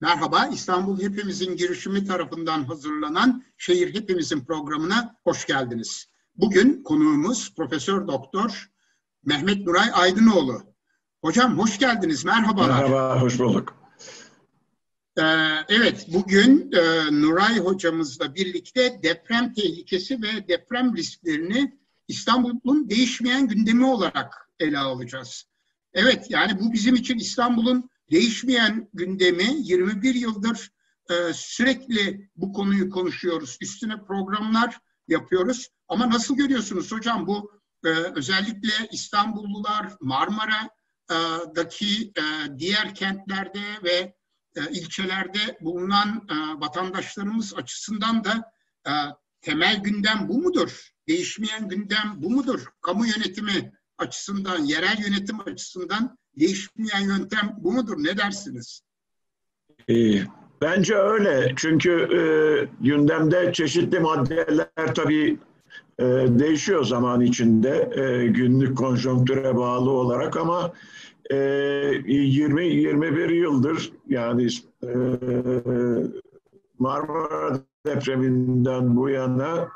Merhaba, İstanbul Hepimizin girişimi tarafından hazırlanan Şehir Hepimizin programına hoş geldiniz. Bugün konuğumuz Profesör Doktor Mehmet Nuray Aydınoğlu. Hocam hoş geldiniz, merhabalar. Merhaba, hoş bulduk. Ee, evet, bugün e, Nuray hocamızla birlikte deprem tehlikesi ve deprem risklerini İstanbul'un değişmeyen gündemi olarak ele alacağız. Evet, yani bu bizim için İstanbul'un değişmeyen gündemi 21 yıldır e, sürekli bu konuyu konuşuyoruz. Üstüne programlar yapıyoruz. Ama nasıl görüyorsunuz hocam bu e, özellikle İstanbullular Marmara'daki e, diğer kentlerde ve e, ilçelerde bulunan e, vatandaşlarımız açısından da e, temel gündem bu mudur? Değişmeyen gündem bu mudur? Kamu yönetimi açısından, yerel yönetim açısından değişmeyen yöntem bu mudur? Ne dersiniz? İyi. Bence öyle. Çünkü e, gündemde çeşitli maddeler tabii e, değişiyor zaman içinde e, günlük konjonktüre bağlı olarak ama e, 20-21 yıldır yani e, Marmara depreminden bu yana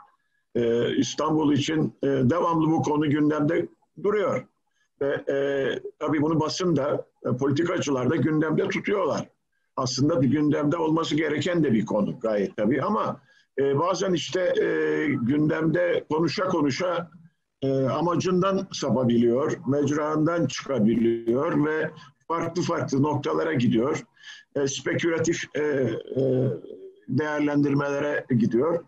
e, İstanbul için e, devamlı bu konu gündemde duruyor. Ve e, tabii bunu basın da e, politikacılar da gündemde tutuyorlar. Aslında bir gündemde olması gereken de bir konu gayet tabii ama e, bazen işte e, gündemde konuşa konuşa e, amacından sapabiliyor, mecrağından çıkabiliyor ve farklı farklı noktalara gidiyor. E, spekülatif e, e, değerlendirmelere gidiyor.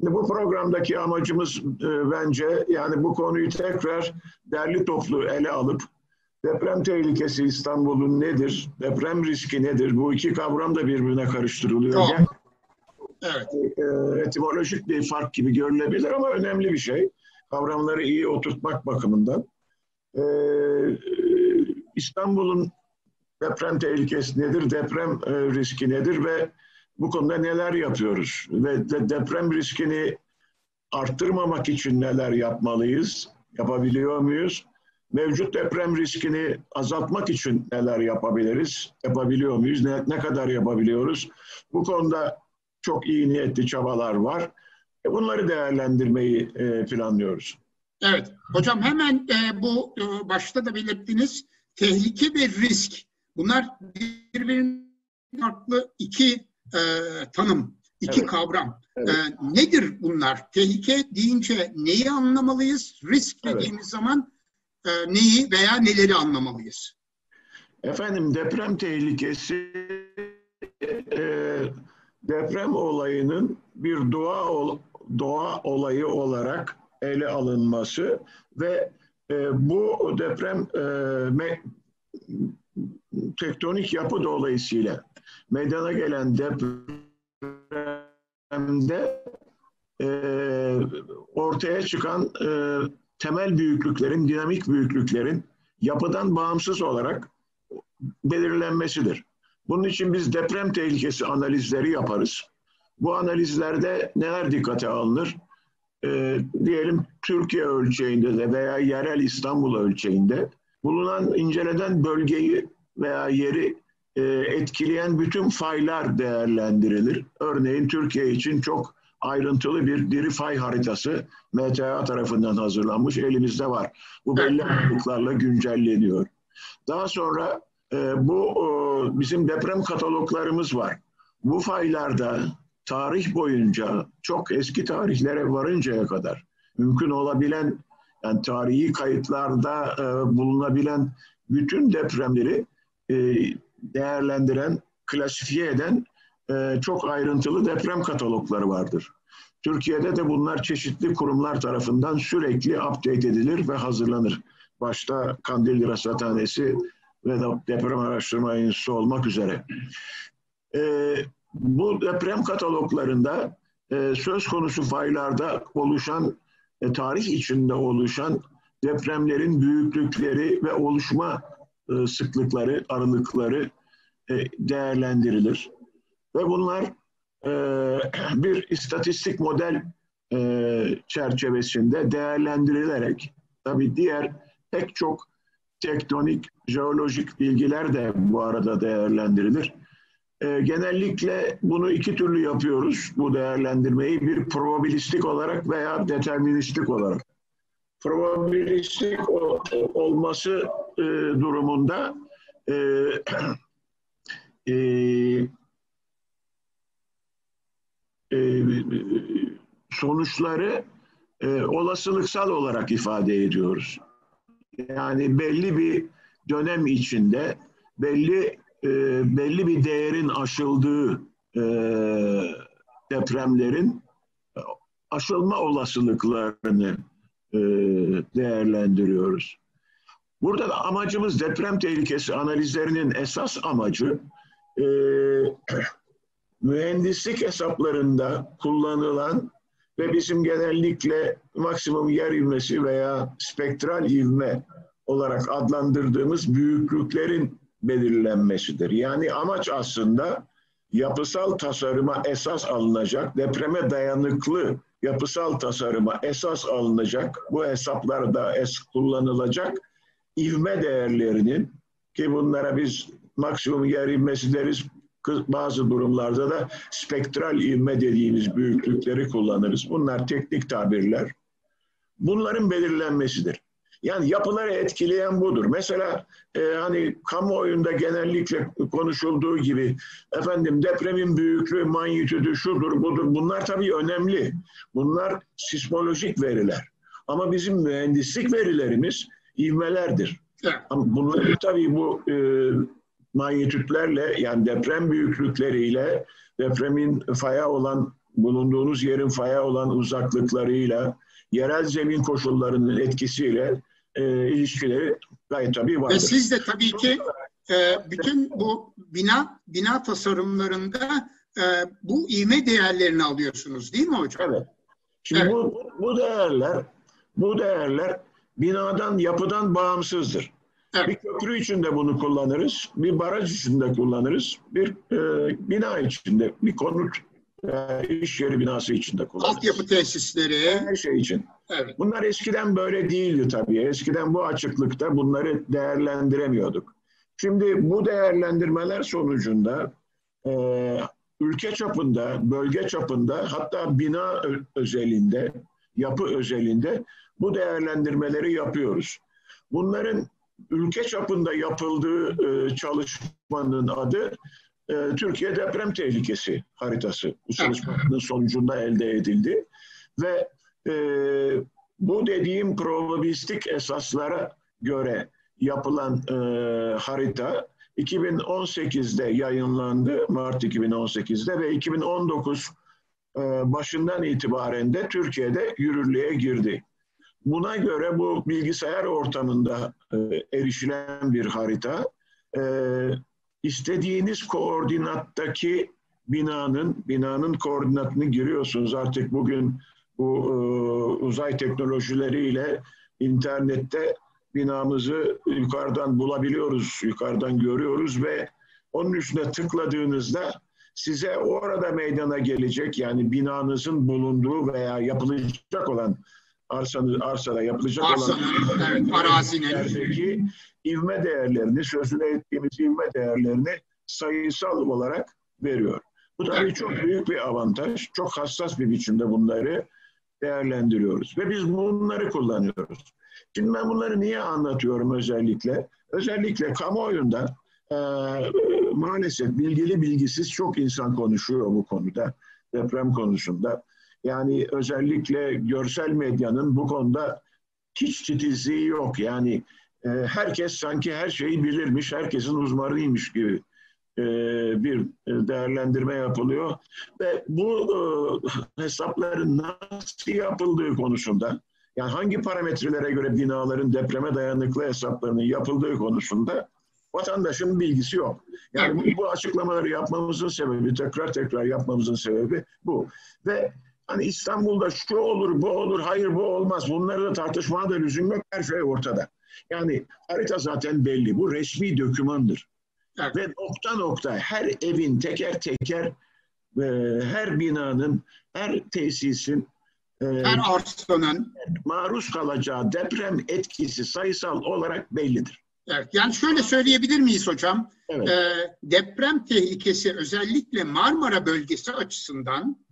Şimdi bu programdaki amacımız e, bence yani bu konuyu tekrar derli toplu ele alıp deprem tehlikesi İstanbul'un nedir, deprem riski nedir? Bu iki kavram da birbirine karıştırılıyor. Tamam. Yani, Evet. e, etimolojik bir fark gibi görülebilir ama önemli bir şey. Kavramları iyi oturtmak bakımından. E, İstanbul'un deprem tehlikesi nedir, deprem e, riski nedir ve bu konuda neler yapıyoruz? Ve de deprem riskini arttırmamak için neler yapmalıyız? Yapabiliyor muyuz? Mevcut deprem riskini azaltmak için neler yapabiliriz? Yapabiliyor muyuz? Ne, ne kadar yapabiliyoruz? Bu konuda çok iyi niyetli çabalar var. E bunları değerlendirmeyi e, planlıyoruz. Evet. Hocam hemen e, bu başta da belirttiğiniz tehlike ve risk. Bunlar birbirinden farklı iki e, tanım, iki Evet. kavram. Evet. E, nedir bunlar? Tehlike deyince neyi anlamalıyız? Risk Evet. dediğimiz zaman e, neyi veya neleri anlamalıyız? Efendim deprem tehlikesi e, deprem olayının bir doğa ol- doğa olayı olarak ele alınması ve e, bu deprem e, me- tektonik yapı dolayısıyla meydana gelen depremde e, ortaya çıkan e, temel büyüklüklerin, dinamik büyüklüklerin yapıdan bağımsız olarak belirlenmesidir. Bunun için biz deprem tehlikesi analizleri yaparız. Bu analizlerde neler dikkate alınır? Ee, diyelim Türkiye ölçeğinde de veya yerel İstanbul ölçeğinde bulunan incelenen bölgeyi veya yeri e, etkileyen bütün faylar değerlendirilir. Örneğin Türkiye için çok ayrıntılı bir diri fay haritası MTA tarafından hazırlanmış elimizde var. Bu belli aralıklarla güncelleniyor. Daha sonra e, bu e, bizim deprem kataloglarımız var. Bu faylarda tarih boyunca çok eski tarihlere varıncaya kadar mümkün olabilen yani tarihi kayıtlarda e, bulunabilen bütün depremleri e, değerlendiren, klasifiye eden e, çok ayrıntılı deprem katalogları vardır. Türkiye'de de bunlar çeşitli kurumlar tarafından sürekli update edilir ve hazırlanır. Başta Kandilli Rasathanesi ve de Deprem Araştırma Enstitüsü olmak üzere. E, bu deprem kataloglarında e, söz konusu faylarda oluşan, e, tarih içinde oluşan depremlerin büyüklükleri ve oluşma e, sıklıkları, aralıkları değerlendirilir. Ve bunlar e, bir istatistik model e, çerçevesinde değerlendirilerek, tabii diğer pek çok tektonik, jeolojik bilgiler de bu arada değerlendirilir. e, genellikle bunu iki türlü yapıyoruz bu değerlendirmeyi. Bir probabilistik olarak veya deterministik olarak. Probabilistik olması e, durumunda e, e, e, sonuçları e, olasılıksal olarak ifade ediyoruz. Yani belli bir dönem içinde belli e, belli bir değerin aşıldığı e, depremlerin aşılma olasılıklarını e, değerlendiriyoruz. Burada da amacımız deprem tehlikesi analizlerinin esas amacı e, mühendislik hesaplarında kullanılan ve bizim genellikle maksimum yer ivmesi veya spektral ivme olarak adlandırdığımız büyüklüklerin belirlenmesidir. Yani amaç aslında yapısal tasarıma esas alınacak, depreme dayanıklı yapısal tasarıma esas alınacak, bu hesaplarda es kullanılacak ivme değerlerinin ki bunlara biz maksimum yer ivmesi deriz, bazı durumlarda da spektral ivme dediğimiz büyüklükleri kullanırız. Bunlar teknik tabirler. Bunların belirlenmesidir. Yani yapıları etkileyen budur. Mesela e, hani kamuoyunda genellikle konuşulduğu gibi efendim depremin büyüklüğü, manyetüdü, şudur, budur. Bunlar tabii önemli. Bunlar sismolojik veriler. Ama bizim mühendislik verilerimiz ivmelerdir. Ama bunları tabii bu e, manyetütlerle yani deprem büyüklükleriyle depremin faya olan bulunduğunuz yerin faya olan uzaklıklarıyla yerel zemin koşullarının etkisiyle e, ilişkileri gayet tabii var. Ve siz de tabii ki e, bütün bu bina bina tasarımlarında e, bu ivme değerlerini alıyorsunuz değil mi hocam? Evet. Şimdi evet. bu bu değerler bu değerler binadan yapıdan bağımsızdır. Evet. Bir köprü için de bunu kullanırız, bir baraj için de kullanırız, bir e, bina içinde, bir konut e, iş yeri binası için de kullanırız. Altyapı tesisleri. Her şey için. Evet. Bunlar eskiden böyle değildi tabii. Eskiden bu açıklıkta bunları değerlendiremiyorduk. Şimdi bu değerlendirmeler sonucunda e, ülke çapında, bölge çapında hatta bina özelinde, yapı özelinde bu değerlendirmeleri yapıyoruz. Bunların ülke çapında yapıldığı e, çalışmanın adı e, Türkiye Deprem Tehlikesi haritası. Bu çalışmanın sonucunda elde edildi. Ve e, bu dediğim probabilistik esaslara göre yapılan e, harita 2018'de yayınlandı, Mart 2018'de ve 2019 e, başından itibaren de Türkiye'de yürürlüğe girdi. Buna göre bu bilgisayar ortamında e, erişilen bir harita. E, istediğiniz koordinattaki binanın binanın koordinatını giriyorsunuz. Artık bugün bu e, uzay teknolojileriyle internette binamızı yukarıdan bulabiliyoruz, yukarıdan görüyoruz ve onun üstüne tıkladığınızda size orada meydana gelecek yani binanızın bulunduğu veya yapılacak olan arsanın arsada yapılacak Arsanın, olan evet, arazinin ivme değerlerini, sözüne ettiğimiz ivme değerlerini sayısal olarak veriyor. Bu tabii evet. çok büyük bir avantaj. Çok hassas bir biçimde bunları değerlendiriyoruz. Ve biz bunları kullanıyoruz. Şimdi ben bunları niye anlatıyorum özellikle? Özellikle kamuoyunda e, maalesef bilgili bilgisiz çok insan konuşuyor bu konuda, deprem konusunda. Yani özellikle görsel medyanın bu konuda hiç titizliği yok. Yani e, herkes sanki her şeyi bilirmiş, herkesin uzmanıymış gibi e, bir değerlendirme yapılıyor. Ve bu e, hesapların nasıl yapıldığı konusunda, yani hangi parametrelere göre binaların depreme dayanıklı hesaplarının yapıldığı konusunda vatandaşın bilgisi yok. Yani bu, bu açıklamaları yapmamızın sebebi, tekrar tekrar yapmamızın sebebi bu. Ve Hani İstanbul'da şu olur, bu olur, hayır bu olmaz. Bunları da tartışmaya da lüzum yok. Her şey ortada. Yani harita zaten belli. Bu resmi dokümandır. Evet. Ve nokta nokta her evin teker teker e, her binanın, her tesisin e, her arsanın maruz kalacağı deprem etkisi sayısal olarak bellidir. Evet, yani şöyle söyleyebilir miyiz hocam? Evet. E, deprem tehlikesi özellikle Marmara bölgesi açısından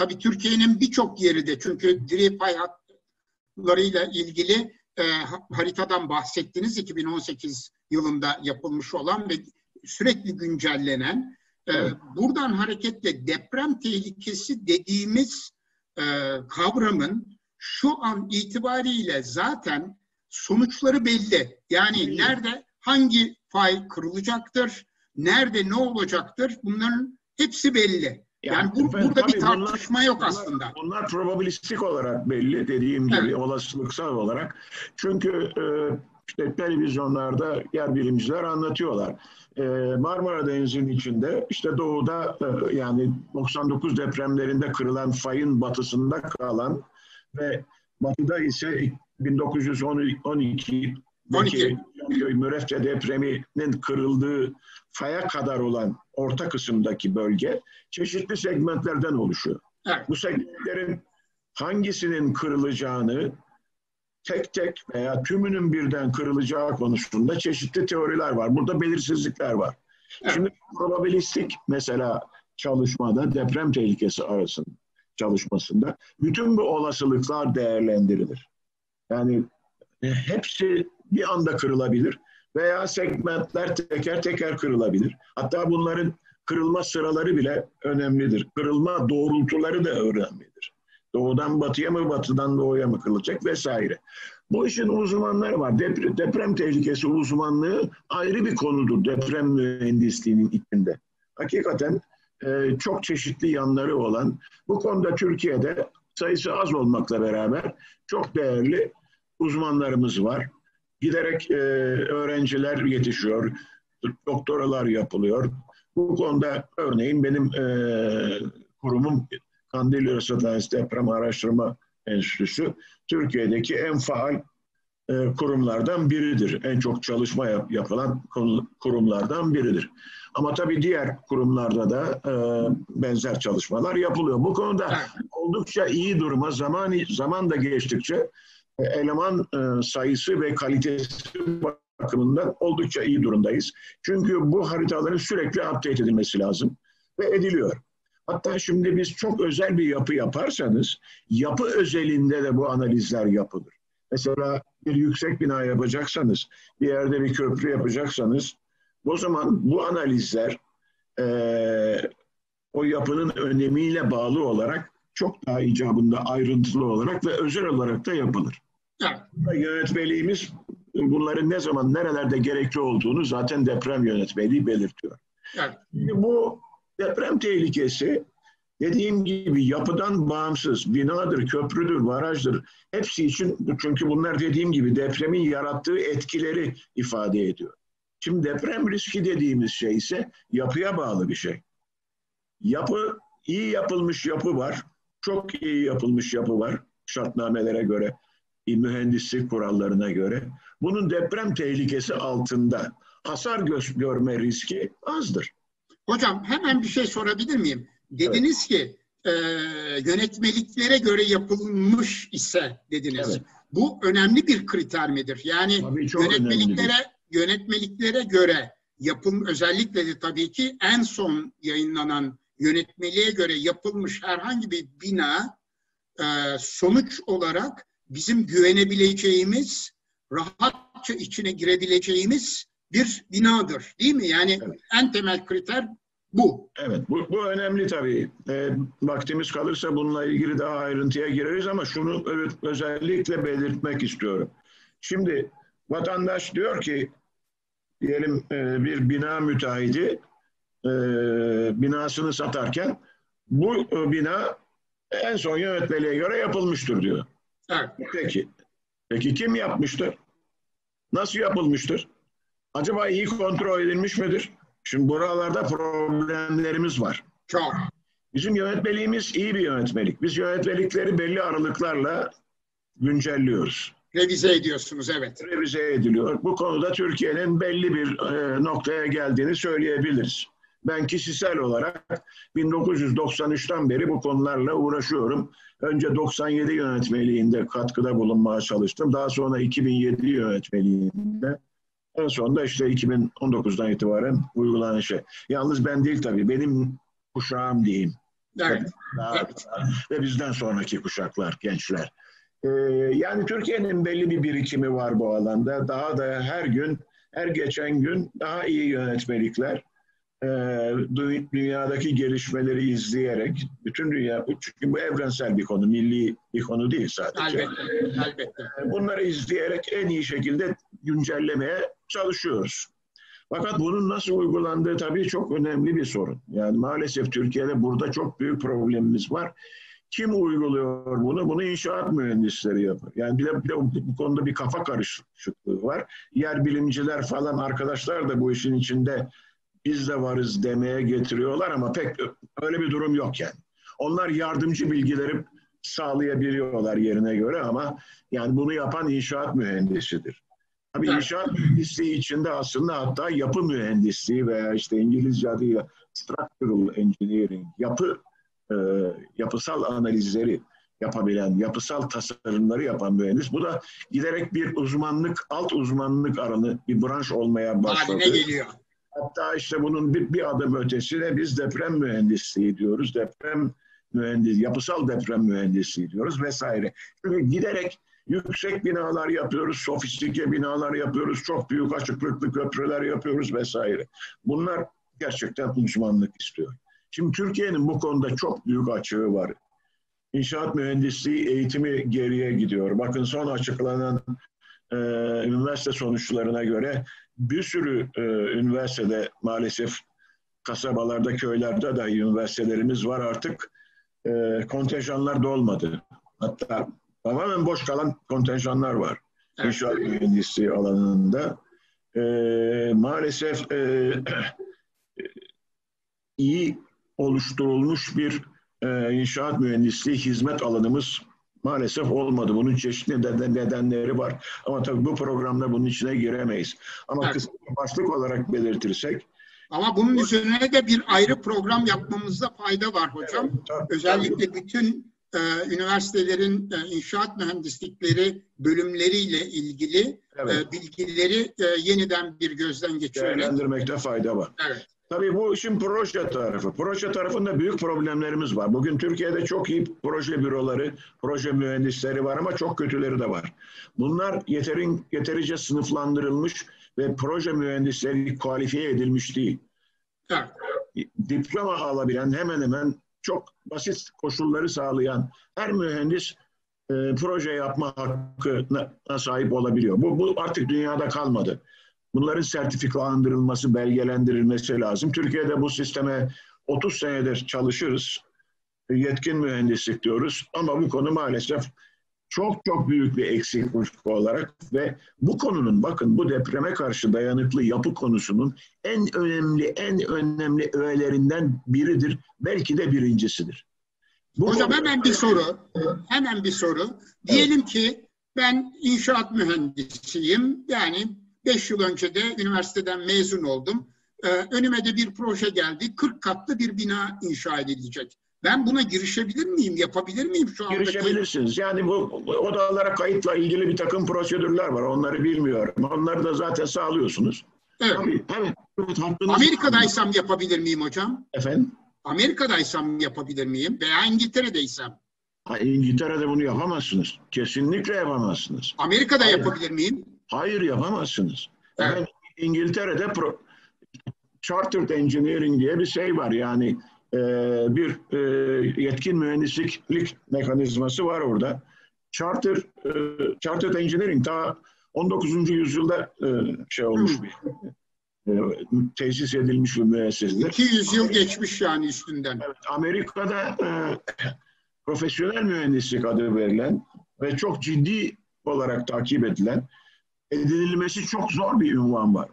tabii Türkiye'nin birçok yeri de çünkü diri pay hatlarıyla ilgili e, haritadan bahsettiniz 2018 yılında yapılmış olan ve sürekli güncellenen e, evet. buradan hareketle deprem tehlikesi dediğimiz e, kavramın şu an itibariyle zaten sonuçları belli. Yani belli. nerede hangi fay kırılacaktır, nerede ne olacaktır bunların hepsi belli. Yani, bu, ben, burada bir tartışma bunlar, yok bunlar, aslında. Bunlar probabilistik olarak belli dediğim gibi evet. olasılıksal olarak. Çünkü e, işte televizyonlarda yer bilimciler anlatıyorlar. E, Marmara Denizi'nin içinde işte doğuda e, yani 99 depremlerinde kırılan fayın batısında kalan ve batıda ise 1912 12. Mürefçe depreminin kırıldığı faya kadar olan orta kısımdaki bölge çeşitli segmentlerden oluşuyor. Evet. Bu segmentlerin hangisinin kırılacağını tek tek veya tümünün birden kırılacağı konusunda çeşitli teoriler var. Burada belirsizlikler var. Evet. Şimdi probabilistik mesela çalışmada deprem tehlikesi arasında çalışmasında bütün bu olasılıklar değerlendirilir. Yani e, hepsi bir anda kırılabilir veya segmentler teker teker kırılabilir. Hatta bunların kırılma sıraları bile önemlidir. Kırılma doğrultuları da önemlidir. Doğudan batıya mı, batıdan doğuya mı kırılacak vesaire. Bu işin uzmanları var. Dep deprem tehlikesi uzmanlığı ayrı bir konudur deprem mühendisliğinin içinde. Hakikaten e, çok çeşitli yanları olan, bu konuda Türkiye'de sayısı az olmakla beraber çok değerli uzmanlarımız var. Giderek e, öğrenciler yetişiyor, doktoralar yapılıyor. Bu konuda örneğin benim e, kurumum Kandil Üniversitesi Deprem Araştırma Enstitüsü Türkiye'deki en faal e, kurumlardan biridir. En çok çalışma yap, yapılan kurumlardan biridir. Ama tabii diğer kurumlarda da e, benzer çalışmalar yapılıyor. Bu konuda oldukça iyi duruma zaman zaman da geçtikçe eleman e, sayısı ve kalitesi bakımından oldukça iyi durumdayız. Çünkü bu haritaların sürekli update edilmesi lazım ve ediliyor. Hatta şimdi biz çok özel bir yapı yaparsanız yapı özelinde de bu analizler yapılır. Mesela bir yüksek bina yapacaksanız, bir yerde bir köprü yapacaksanız o zaman bu analizler e, o yapının önemiyle bağlı olarak çok daha icabında ayrıntılı olarak ve özel olarak da yapılır. Evet. Yönetmeliğimiz bunların ne zaman nerelerde gerekli olduğunu zaten deprem yönetmeliği belirtiyor. Evet. Şimdi bu deprem tehlikesi dediğim gibi yapıdan bağımsız, binadır, köprüdür, barajdır. Hepsi için çünkü bunlar dediğim gibi depremin yarattığı etkileri ifade ediyor. Şimdi deprem riski dediğimiz şey ise yapıya bağlı bir şey. Yapı, iyi yapılmış yapı var. Çok iyi yapılmış yapı var şartnamelere göre, mühendislik kurallarına göre. Bunun deprem tehlikesi altında hasar gö- görme riski azdır. Hocam hemen bir şey sorabilir miyim? Dediniz evet. ki e, yönetmeliklere göre yapılmış ise dediniz. Evet. Bu önemli bir kriter midir? Yani yönetmeliklere yönetmeliklere göre yapım özellikle de tabii ki en son yayınlanan yönetmeliğe göre yapılmış herhangi bir bina e, sonuç olarak bizim güvenebileceğimiz, rahatça içine girebileceğimiz bir binadır. Değil mi? Yani evet. en temel kriter bu. Evet, bu, bu önemli tabii. E, vaktimiz kalırsa bununla ilgili daha ayrıntıya gireriz ama şunu özellikle belirtmek istiyorum. Şimdi vatandaş diyor ki diyelim e, bir bina müteahhidi e, binasını satarken bu e, bina en son yönetmeliğe göre yapılmıştır diyor. Evet. Peki. Peki kim yapmıştır? Nasıl yapılmıştır? Acaba iyi kontrol edilmiş midir? Şimdi buralarda problemlerimiz var. Çok. Bizim yönetmeliğimiz iyi bir yönetmelik. Biz yönetmelikleri belli aralıklarla güncelliyoruz. Revize ediyorsunuz evet. Revize ediliyor. Bu konuda Türkiye'nin belli bir e, noktaya geldiğini söyleyebiliriz. Ben kişisel olarak 1993'ten beri bu konularla uğraşıyorum. Önce 97 yönetmeliğinde katkıda bulunmaya çalıştım. Daha sonra 2007 yönetmeliğinde En sonunda işte 2019'dan itibaren uygulanan şey. Yalnız ben değil tabii, benim kuşağım diyeyim. Evet. Daha, Evet. Ve bizden sonraki kuşaklar, gençler. Ee, yani Türkiye'nin belli bir birikimi var bu alanda. Daha da her gün, her geçen gün daha iyi yönetmelikler, e, dü- dünyadaki gelişmeleri izleyerek, bütün dünya, çünkü bu evrensel bir konu, milli bir konu değil sadece. Elbette. Elbette. Bunları izleyerek en iyi şekilde güncellemeye çalışıyoruz. Fakat bunun nasıl uygulandığı tabii çok önemli bir sorun. Yani maalesef Türkiye'de burada çok büyük problemimiz var. Kim uyguluyor bunu? Bunu inşaat mühendisleri yapıyor. Yani bir de, bir de bu konuda bir kafa karışıklığı var. Yer bilimciler falan arkadaşlar da bu işin içinde biz de varız demeye getiriyorlar ama pek öyle bir durum yok yani. Onlar yardımcı bilgileri sağlayabiliyorlar yerine göre ama yani bunu yapan inşaat mühendisidir. Tabii inşaat mühendisliği içinde aslında hatta yapı mühendisliği veya işte İngilizce adıyla structural engineering, yapı e, yapısal analizleri yapabilen, yapısal tasarımları yapan mühendis. Bu da giderek bir uzmanlık, alt uzmanlık aranı bir branş olmaya başladı. Haline geliyor. Hatta işte bunun bir, bir adım ötesine biz deprem mühendisliği diyoruz. Deprem mühendis, yapısal deprem mühendisliği diyoruz vesaire. Çünkü giderek yüksek binalar yapıyoruz, sofistike binalar yapıyoruz, çok büyük açıklıklı köprüler yapıyoruz vesaire. Bunlar gerçekten uzmanlık istiyor. Şimdi Türkiye'nin bu konuda çok büyük açığı var. İnşaat mühendisliği eğitimi geriye gidiyor. Bakın son açıklanan e, üniversite sonuçlarına göre bir sürü e, üniversitede maalesef kasabalarda, köylerde dahi üniversitelerimiz var artık. E, kontenjanlar dolmadı. Hatta tamamen boş kalan kontenjanlar var. Evet. İnşaat mühendisliği alanında. E, maalesef e, iyi oluşturulmuş bir e, inşaat mühendisliği hizmet alanımız maalesef olmadı. Bunun çeşitli neden- nedenleri var. Ama tabii bu programda bunun içine giremeyiz. Ama Evet. kısa başlık olarak belirtirsek Ama bunun üzerine de bir ayrı program yapmamızda fayda var hocam. tabii- Özellikle bütün e, üniversitelerin e, inşaat mühendislikleri bölümleriyle ilgili evet, e, bilgileri e, yeniden bir gözden geçirelim. değerlendirmekte fayda var. Evet. Tabii bu işin proje tarafı. Proje tarafında büyük problemlerimiz var. Bugün Türkiye'de çok iyi proje büroları, proje mühendisleri var ama çok kötüleri de var. Bunlar yeterin, yeterince sınıflandırılmış ve proje mühendisleri kualifiye edilmiş değil. Diploma alabilen hemen hemen çok basit koşulları sağlayan her mühendis e, proje yapma hakkına sahip olabiliyor. Bu, bu artık dünyada kalmadı. Bunların sertifikalandırılması, belgelendirilmesi lazım. Türkiye'de bu sisteme 30 senedir çalışırız. Yetkin mühendislik diyoruz. Ama bu konu maalesef çok çok büyük bir eksik olarak ve bu konunun bakın bu depreme karşı dayanıklı yapı konusunun en önemli en önemli öğelerinden biridir. Belki de birincisidir. Bu Hocam hemen bir soru. Hemen bir soru. Diyelim ki ben inşaat mühendisiyim. Yani 5 yıl önce de üniversiteden mezun oldum. Ee, önüme de bir proje geldi. 40 katlı bir bina inşa edilecek. Ben buna girişebilir miyim? Yapabilir miyim şu andaki? girişebilirsiniz. Yani bu odalara kayıtla ilgili bir takım prosedürler var. Onları bilmiyorum. Onları da zaten sağlıyorsunuz. Evet. Tabii, evet. evet Amerika'daysam yapabilir miyim hocam? Efendim? Amerika'daysam yapabilir miyim? Veya İngiltere'deysem. Ha, İngiltere'de bunu yapamazsınız. Kesinlikle yapamazsınız. Amerika'da Hayır. yapabilir miyim? Hayır yapamazsınız. Evet. Efendim, İngiltere'de pro, Chartered Engineering diye bir şey var. Yani e, bir e, yetkin mühendislik mekanizması var orada. Charter, e, Chartered Engineering ta 19. yüzyılda e, şey olmuş bir e, tesis edilmiş bir müessesedir. 200 yıl geçmiş yani üstünden. Evet, Amerika'da e, profesyonel mühendislik adı verilen ve çok ciddi olarak takip edilen edinilmesi çok zor bir ünvan var.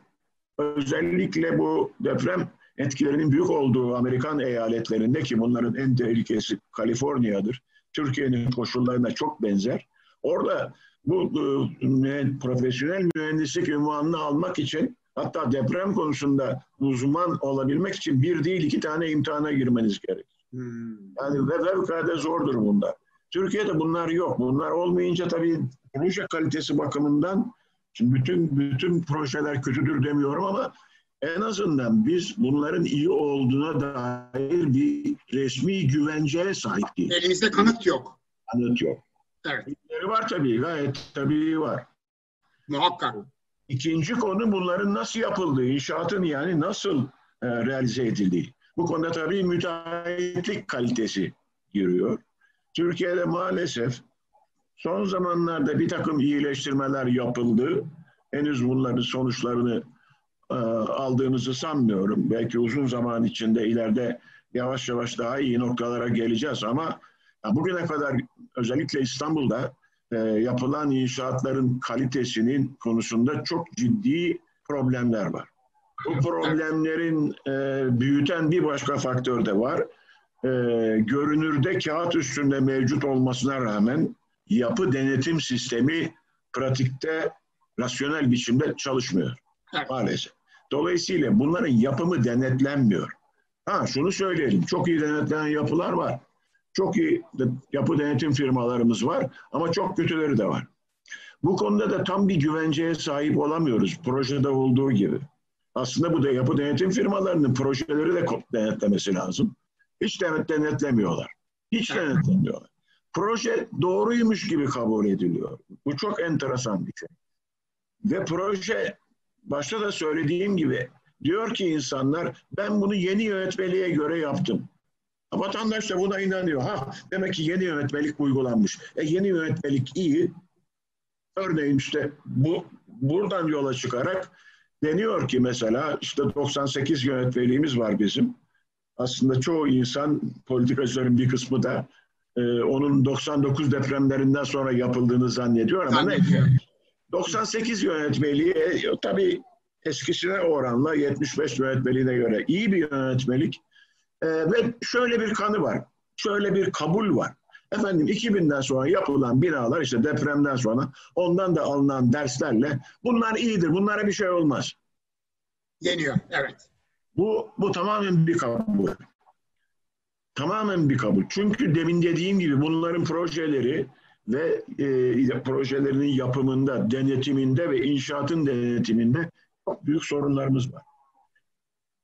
Özellikle bu deprem etkilerinin büyük olduğu Amerikan eyaletlerinde ki bunların en tehlikesi Kaliforniya'dır. Türkiye'nin koşullarına çok benzer. Orada bu e, profesyonel mühendislik ünvanını almak için hatta deprem konusunda uzman olabilmek için bir değil iki tane imtihana girmeniz gerekir. Hmm. Yani ve fevkalade zordur bunlar. Türkiye'de bunlar yok. Bunlar olmayınca tabii proje kalitesi bakımından Şimdi bütün bütün projeler kötüdür demiyorum ama en azından biz bunların iyi olduğuna dair bir resmi güvenceye sahip değiliz. Elimizde kanıt yok. Kanıt yok. Evet. İyileri var tabii, gayet tabii var. Muhakkak. İkinci konu bunların nasıl yapıldığı, inşaatın yani nasıl e, realize edildiği. Bu konuda tabii müteahhitlik kalitesi giriyor. Türkiye'de maalesef son zamanlarda bir takım iyileştirmeler yapıldı. Henüz bunların sonuçlarını e, aldığımızı sanmıyorum. Belki uzun zaman içinde ileride yavaş yavaş daha iyi noktalara geleceğiz ama ya bugüne kadar özellikle İstanbul'da e, yapılan inşaatların kalitesinin konusunda çok ciddi problemler var. Bu problemlerin e, büyüten bir başka faktör de var. E, görünürde kağıt üstünde mevcut olmasına rağmen yapı denetim sistemi pratikte rasyonel biçimde çalışmıyor Evet. maalesef. Dolayısıyla bunların yapımı denetlenmiyor. Ha şunu söyleyelim, çok iyi denetlenen yapılar var. Çok iyi yapı denetim firmalarımız var ama çok kötüleri de var. Bu konuda da tam bir güvenceye sahip olamıyoruz projede olduğu gibi. Aslında bu da yapı denetim firmalarının projeleri de denetlemesi lazım. Hiç denet denetlemiyorlar. Hiç denetlemiyorlar. Proje doğruymuş gibi kabul ediliyor. Bu çok enteresan bir şey. Ve proje başta da söylediğim gibi diyor ki insanlar ben bunu yeni yönetmeliğe göre yaptım. Vatandaş da buna inanıyor. Ha demek ki yeni yönetmelik uygulanmış. E yeni yönetmelik iyi. Örneğin işte bu buradan yola çıkarak deniyor ki mesela işte 98 yönetmeliğimiz var bizim. Aslında çoğu insan politikacıların bir kısmı da e, onun 99 depremlerinden sonra yapıldığını zannediyor ama ne? Zannediyor. 98 yönetmeliği e, tabii eskisine oranla 75 yönetmeliğine göre iyi bir yönetmelik E, ve şöyle bir kanı var. Şöyle bir kabul var. Efendim 2000'den sonra yapılan binalar işte depremden sonra ondan da alınan derslerle bunlar iyidir. Bunlara bir şey olmaz. Deniyor. Evet. Bu, bu tamamen bir kabul. Tamamen bir kabul. Çünkü demin dediğim gibi bunların projeleri ve e, projelerinin yapımında, denetiminde ve inşaatın denetiminde çok büyük sorunlarımız var.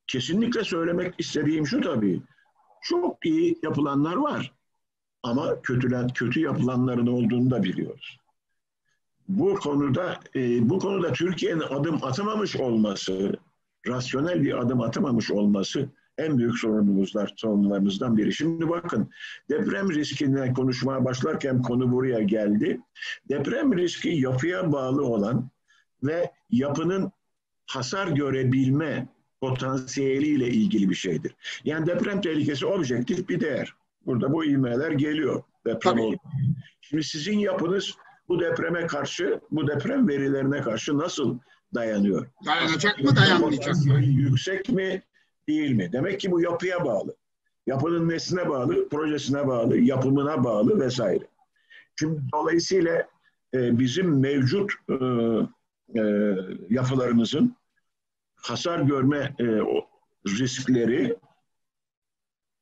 Kesinlikle söylemek istediğim şu tabii. Çok iyi yapılanlar var. Ama kötülen, kötü yapılanların olduğunu da biliyoruz. Bu konuda e, bu konuda Türkiye'nin adım atamamış olması, rasyonel bir adım atamamış olması en büyük sorunumuzlar, sorunlarımızdan biri. Şimdi bakın deprem riskinden konuşmaya başlarken konu buraya geldi. Deprem riski yapıya bağlı olan ve yapının hasar görebilme potansiyeliyle ilgili bir şeydir. Yani deprem tehlikesi objektif bir değer. Burada bu ivmeler geliyor. Deprem oldu. Şimdi sizin yapınız bu depreme karşı, bu deprem verilerine karşı nasıl dayanıyor? Dayanacak mı dayanmayacak mı? Yüksek mi değil mi? Demek ki bu yapıya bağlı. Yapının nesine bağlı, projesine bağlı, yapımına bağlı vesaire. Şimdi dolayısıyla e, bizim mevcut e, e, yapılarımızın hasar görme e, riskleri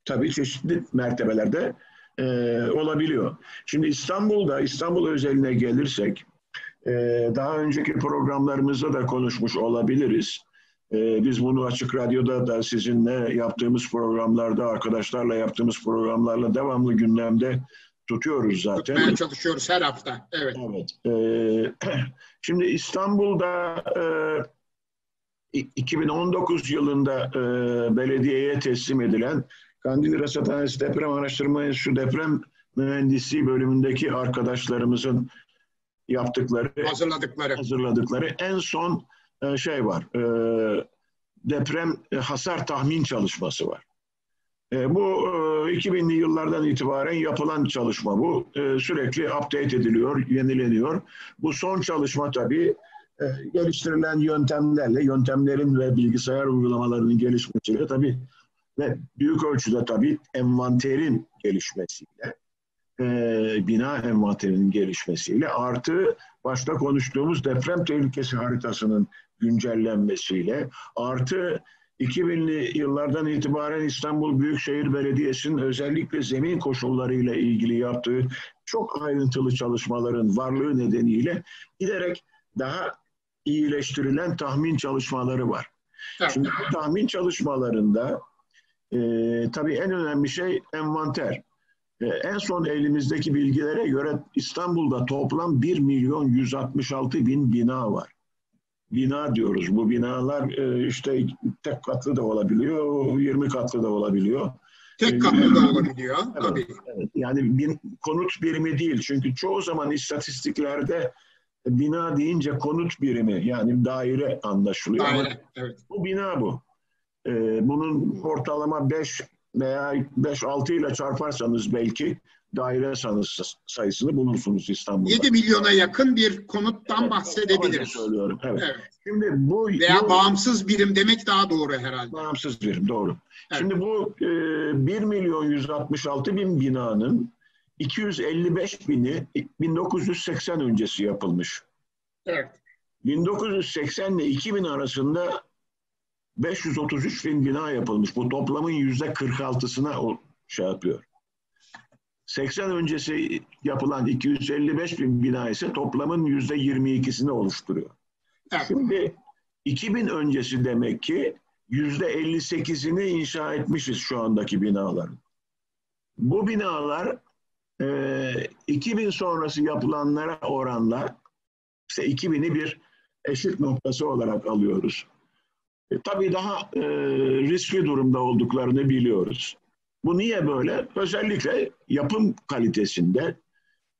tabii çeşitli mertebelerde e, olabiliyor. Şimdi İstanbul'da, İstanbul özeline gelirsek e, daha önceki programlarımızda da konuşmuş olabiliriz. E, biz bunu Açık Radyo'da da sizinle yaptığımız programlarda, arkadaşlarla yaptığımız programlarla devamlı gündemde tutuyoruz zaten. Tutmaya çalışıyoruz her hafta. Evet. Evet. Ee, şimdi İstanbul'da e, 2019 yılında e, belediyeye teslim edilen Kandil Rasathanesi Deprem Araştırma Enstitüsü Deprem Mühendisliği bölümündeki arkadaşlarımızın yaptıkları, Hazırladıkları. hazırladıkları en son e, şey var. E, deprem e, hasar tahmin çalışması var. Bu e, 2000'li yıllardan itibaren yapılan çalışma bu. Sürekli update ediliyor, yenileniyor. Bu son çalışma tabii geliştirilen yöntemlerle, yöntemlerin ve bilgisayar uygulamalarının gelişmesiyle tabii ve büyük ölçüde tabii envanterin gelişmesiyle, bina envanterinin gelişmesiyle artı başta konuştuğumuz deprem tehlikesi haritasının güncellenmesiyle artı 2000'li yıllardan itibaren İstanbul Büyükşehir Belediyesi'nin özellikle zemin koşullarıyla ilgili yaptığı çok ayrıntılı çalışmaların varlığı nedeniyle giderek daha iyileştirilen tahmin çalışmaları var. Evet. Şimdi bu tahmin çalışmalarında e, tabii en önemli şey envanter. E, en son elimizdeki bilgilere göre İstanbul'da toplam 1 milyon 166 bin bina var. Bina diyoruz. Bu binalar e, işte tek katlı da olabiliyor, 20 katlı da olabiliyor. Tek katlı da olabiliyor. Evet, Tabii. evet. Yani bir konut birimi değil. Çünkü çoğu zaman istatistiklerde bina deyince konut birimi yani daire anlaşılıyor. Ama Daire. Evet. bu bina bu. Ee, bunun ortalama 5 veya 5-6 ile çarparsanız belki daire sanısı- sayısını bulursunuz İstanbul'da. 7 milyona yakın bir konuttan Evet, bahsedebiliriz. Söylüyorum. Evet. Evet. Şimdi bu Veya bu- bağımsız birim demek daha doğru herhalde. Bağımsız birim doğru. Evet. Şimdi bu e, 1 milyon 166 bin binanın 255 bini 1980 öncesi yapılmış. Evet. 1980 ile 2000 arasında 533 bin bina yapılmış. Bu toplamın yüzde 46'sına o şey yapıyor. 80 öncesi yapılan 255 bin bina ise toplamın yüzde 22'sini oluşturuyor. Evet. Şimdi 2000 öncesi demek ki yüzde 58'ini inşa etmişiz şu andaki binaların. Bu binalar e, 2000 sonrası yapılanlara oranla işte 2000'i bir eşit noktası olarak alıyoruz. E, tabii daha e, riskli durumda olduklarını biliyoruz. Bu niye böyle? Özellikle yapım kalitesinde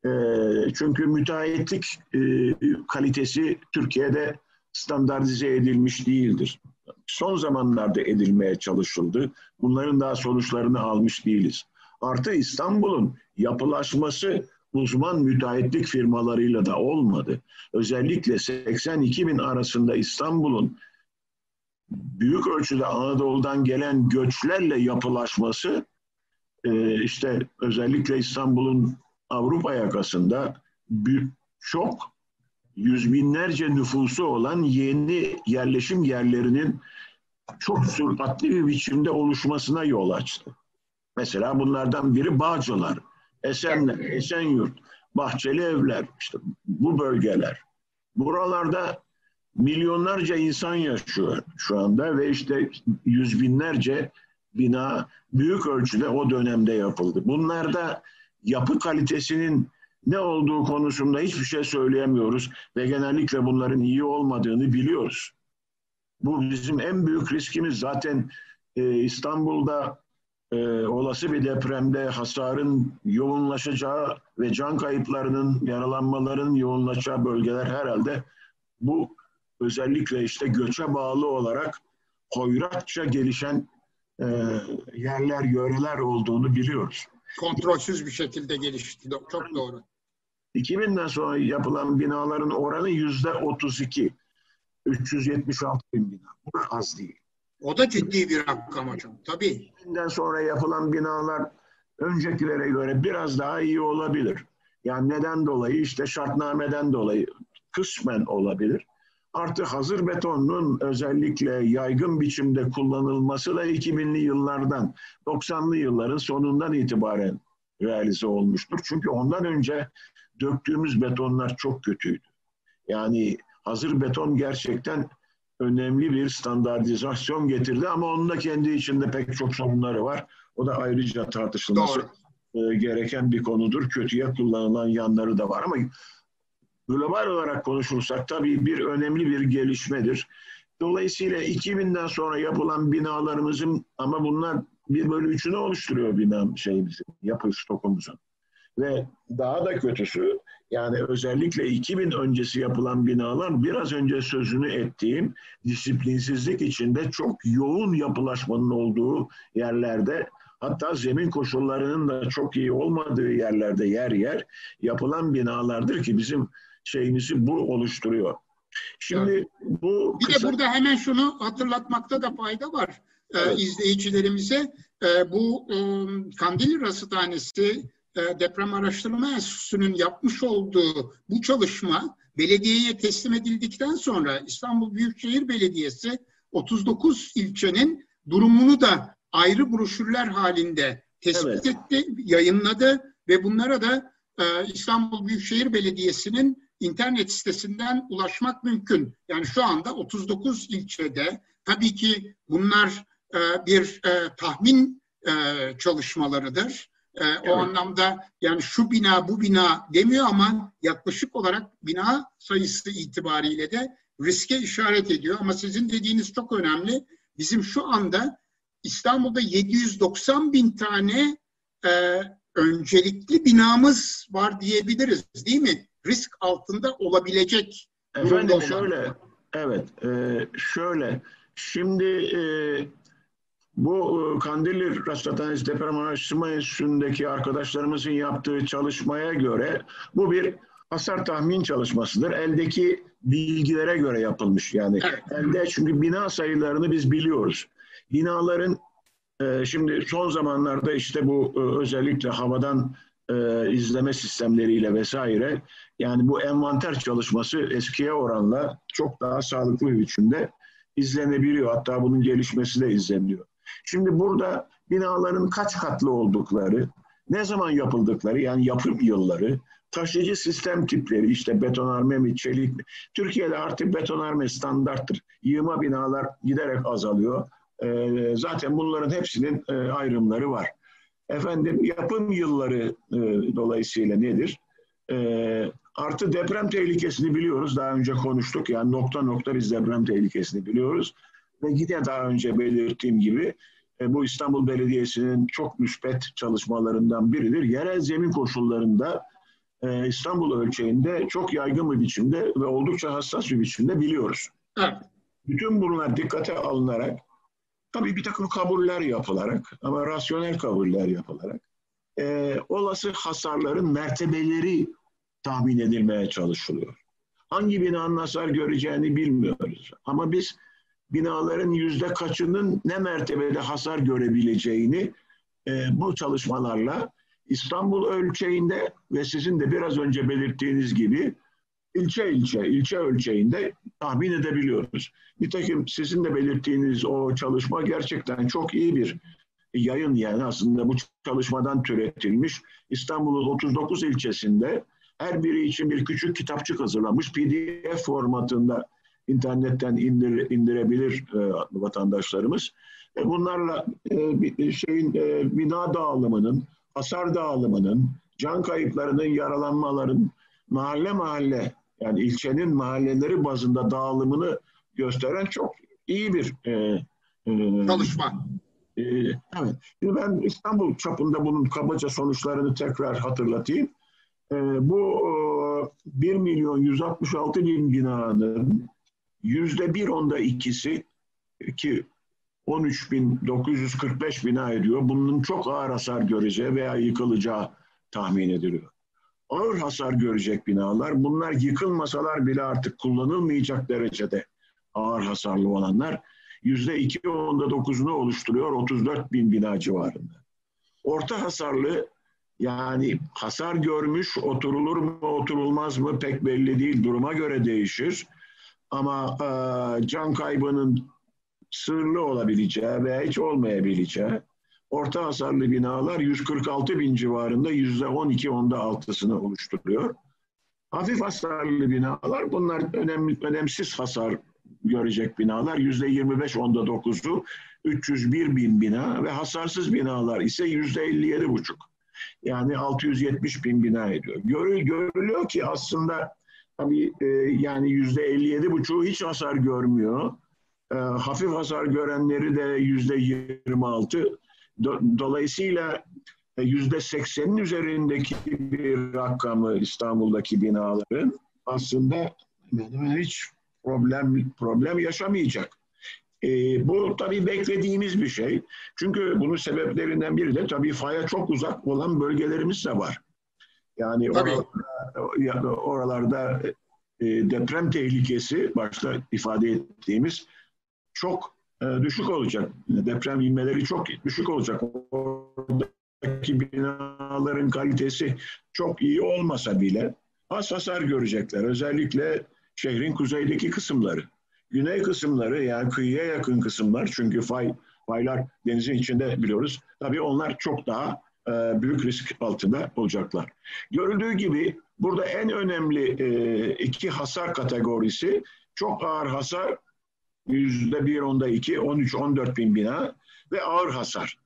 e, çünkü müteahhitlik e, kalitesi Türkiye'de standartize edilmiş değildir. Son zamanlarda edilmeye çalışıldı. Bunların daha sonuçlarını almış değiliz. Artı İstanbul'un yapılaşması uzman müteahhitlik firmalarıyla da olmadı. Özellikle 82 bin arasında İstanbul'un büyük ölçüde Anadolu'dan gelen göçlerle yapılaşması e, işte özellikle İstanbul'un Avrupa yakasında çok yüz binlerce nüfusu olan yeni yerleşim yerlerinin çok süratli bir biçimde oluşmasına yol açtı. Mesela bunlardan biri Bağcılar, Esenler, Esenyurt, Bahçeli Evler, işte bu bölgeler. Buralarda milyonlarca insan yaşıyor şu anda ve işte yüz binlerce bina büyük ölçüde o dönemde yapıldı. Bunlarda yapı kalitesinin ne olduğu konusunda hiçbir şey söyleyemiyoruz ve genellikle bunların iyi olmadığını biliyoruz. Bu bizim en büyük riskimiz zaten e, İstanbul'da e, olası bir depremde hasarın yoğunlaşacağı ve can kayıplarının, yaralanmaların yoğunlaşacağı bölgeler herhalde bu özellikle işte göçe bağlı olarak hoyratça gelişen e, yerler, yöreler olduğunu biliyoruz. Kontrolsüz bir şekilde gelişti. Çok doğru. 2000'den sonra yapılan binaların oranı yüzde 32. 376 bin bina. Bu da az değil. O da ciddi bir rakam hocam. Tabii. 2000'den sonra yapılan binalar öncekilere göre biraz daha iyi olabilir. Yani neden dolayı? İşte şartnameden dolayı kısmen olabilir. Artı hazır betonun özellikle yaygın biçimde kullanılması da 2000'li yıllardan, 90'lı yılların sonundan itibaren realize olmuştur. Çünkü ondan önce döktüğümüz betonlar çok kötüydü. Yani hazır beton gerçekten önemli bir standartizasyon getirdi ama onun da kendi içinde pek çok sorunları var. O da ayrıca tartışılması Doğru. e, gereken bir konudur. Kötüye kullanılan yanları da var ama global olarak konuşursak tabii bir önemli bir gelişmedir. Dolayısıyla 2000'den sonra yapılan binalarımızın ama bunlar bir bölü üçünü oluşturuyor bina şeyimizin, yapı stokumuzun. Ve daha da kötüsü yani özellikle 2000 öncesi yapılan binalar biraz önce sözünü ettiğim disiplinsizlik içinde çok yoğun yapılaşmanın olduğu yerlerde hatta zemin koşullarının da çok iyi olmadığı yerlerde yer yer yapılan binalardır ki bizim şeyimizi bu oluşturuyor. Şimdi Evet. bu Bir kısa- de burada hemen şunu hatırlatmakta da fayda var e, Evet. izleyicilerimize. E, bu e, Kandilli Rasathanesi e, Deprem Araştırma Enstitüsü'nün yapmış olduğu bu çalışma belediyeye teslim edildikten sonra İstanbul Büyükşehir Belediyesi 39 ilçenin durumunu da ayrı broşürler halinde tespit etti, yayınladı ve bunlara da e, İstanbul Büyükşehir Belediyesi'nin internet sitesinden ulaşmak mümkün. Yani şu anda 39 ilçede tabii ki bunlar e, bir e, tahmin e, çalışmalarıdır. E, evet. O anlamda yani şu bina bu bina demiyor ama yaklaşık olarak bina sayısı itibariyle de riske işaret ediyor. Ama sizin dediğiniz çok önemli. Bizim şu anda İstanbul'da 790 bin tane e, öncelikli binamız var diyebiliriz değil mi? Risk altında olabilecek. Efendim şöyle, evet, e, şöyle. Şimdi e, bu e, Kandilli Rasathanesi Deprem Araştırma Enstitüsü'ndeki arkadaşlarımızın yaptığı çalışmaya göre bu bir hasar tahmin çalışmasıdır. Eldeki bilgilere göre yapılmış yani. Evet. Elde çünkü bina sayılarını biz biliyoruz. Binaların e, şimdi son zamanlarda işte bu e, özellikle havadan e, izleme sistemleriyle vesaire yani bu envanter çalışması eskiye oranla çok daha sağlıklı bir biçimde izlenebiliyor. Hatta bunun gelişmesi de izleniyor. Şimdi burada binaların kaç katlı oldukları, ne zaman yapıldıkları yani yapım yılları, taşıyıcı sistem tipleri işte betonarme mi, çelik mi? Türkiye'de artık betonarme standarttır. Yığma binalar giderek azalıyor. Ee, zaten bunların hepsinin e, ayrımları var. Efendim yapım yılları e, dolayısıyla nedir? E, artı deprem tehlikesini biliyoruz. Daha önce konuştuk. Yani nokta nokta biz deprem tehlikesini biliyoruz. Ve yine daha önce belirttiğim gibi e, bu İstanbul Belediyesi'nin çok müspet çalışmalarından biridir. Yerel zemin koşullarında e, İstanbul ölçeğinde çok yaygın bir biçimde ve oldukça hassas bir biçimde biliyoruz. Evet. Bütün bunlar dikkate alınarak tabii bir takım kabuller yapılarak ama rasyonel kabuller yapılarak e, olası hasarların mertebeleri tahmin edilmeye çalışılıyor. Hangi binanın hasar göreceğini bilmiyoruz. Ama biz binaların yüzde kaçının ne mertebede hasar görebileceğini e, bu çalışmalarla İstanbul ölçeğinde ve sizin de biraz önce belirttiğiniz gibi ilçe ilçe, ilçe ölçeğinde tahmin edebiliyoruz. Nitekim sizin de belirttiğiniz o çalışma gerçekten çok iyi bir yayın yani aslında bu çalışmadan türetilmiş. İstanbul'un 39 ilçesinde her biri için bir küçük kitapçık hazırlanmış PDF formatında internetten indir, indirebilir e, vatandaşlarımız. E, bunlarla e, şeyin e, bina dağılımının, hasar dağılımının, can kayıplarının, yaralanmaların mahalle mahalle yani ilçenin mahalleleri bazında dağılımını gösteren çok iyi bir e, e, çalışma. E, evet. Şimdi ben İstanbul çapında bunun kabaca sonuçlarını tekrar hatırlatayım. E, bu e, 1 milyon 166 bin binanın yüzde bir onda ikisi ki 13.945 bina ediyor. Bunun çok ağır hasar göreceği veya yıkılacağı tahmin ediliyor. Ağır hasar görecek binalar, bunlar yıkılmasalar bile artık kullanılmayacak derecede ağır hasarlı olanlar yüzde iki onda dokuzunu oluşturuyor 34 bin bina civarında. Orta hasarlı yani hasar görmüş oturulur mu oturulmaz mı pek belli değil duruma göre değişir. Ama e, can kaybının sınırlı olabileceği veya hiç olmayabileceği orta hasarlı binalar 146 bin civarında yüzde 12 onda altısını oluşturuyor. Hafif hasarlı binalar bunlar önemli, önemsiz hasar görecek binalar yüzde 25 onda 9'u 301 bin bina ve hasarsız binalar ise yüzde 57 buçuk. Yani 670 bin bina ediyor. Görül, görülüyor ki aslında tabii e, yani yüzde 57 buçuğu hiç hasar görmüyor. E, hafif hasar görenleri de yüzde 26. Do, dolayısıyla e, yüzde 80'in üzerindeki bir rakamı İstanbul'daki binaların aslında hiç problem problem yaşamayacak. E, bu tabii beklediğimiz bir şey. Çünkü bunun sebeplerinden biri de tabii faya çok uzak olan bölgelerimiz de var. Yani oralarda, oralarda e, deprem tehlikesi başta ifade ettiğimiz çok e, düşük olacak. Deprem inmeleri çok düşük olacak. Oradaki binaların kalitesi çok iyi olmasa bile az hasar görecekler. Özellikle şehrin kuzeydeki kısımları. Güney kısımları yani kıyıya yakın kısımlar çünkü fay faylar denizin içinde biliyoruz. Tabii onlar çok daha e, büyük risk altında olacaklar. Görüldüğü gibi Burada en önemli e, iki hasar kategorisi çok ağır hasar yüzde bir onda iki, 13-14 bin bina ve ağır hasar.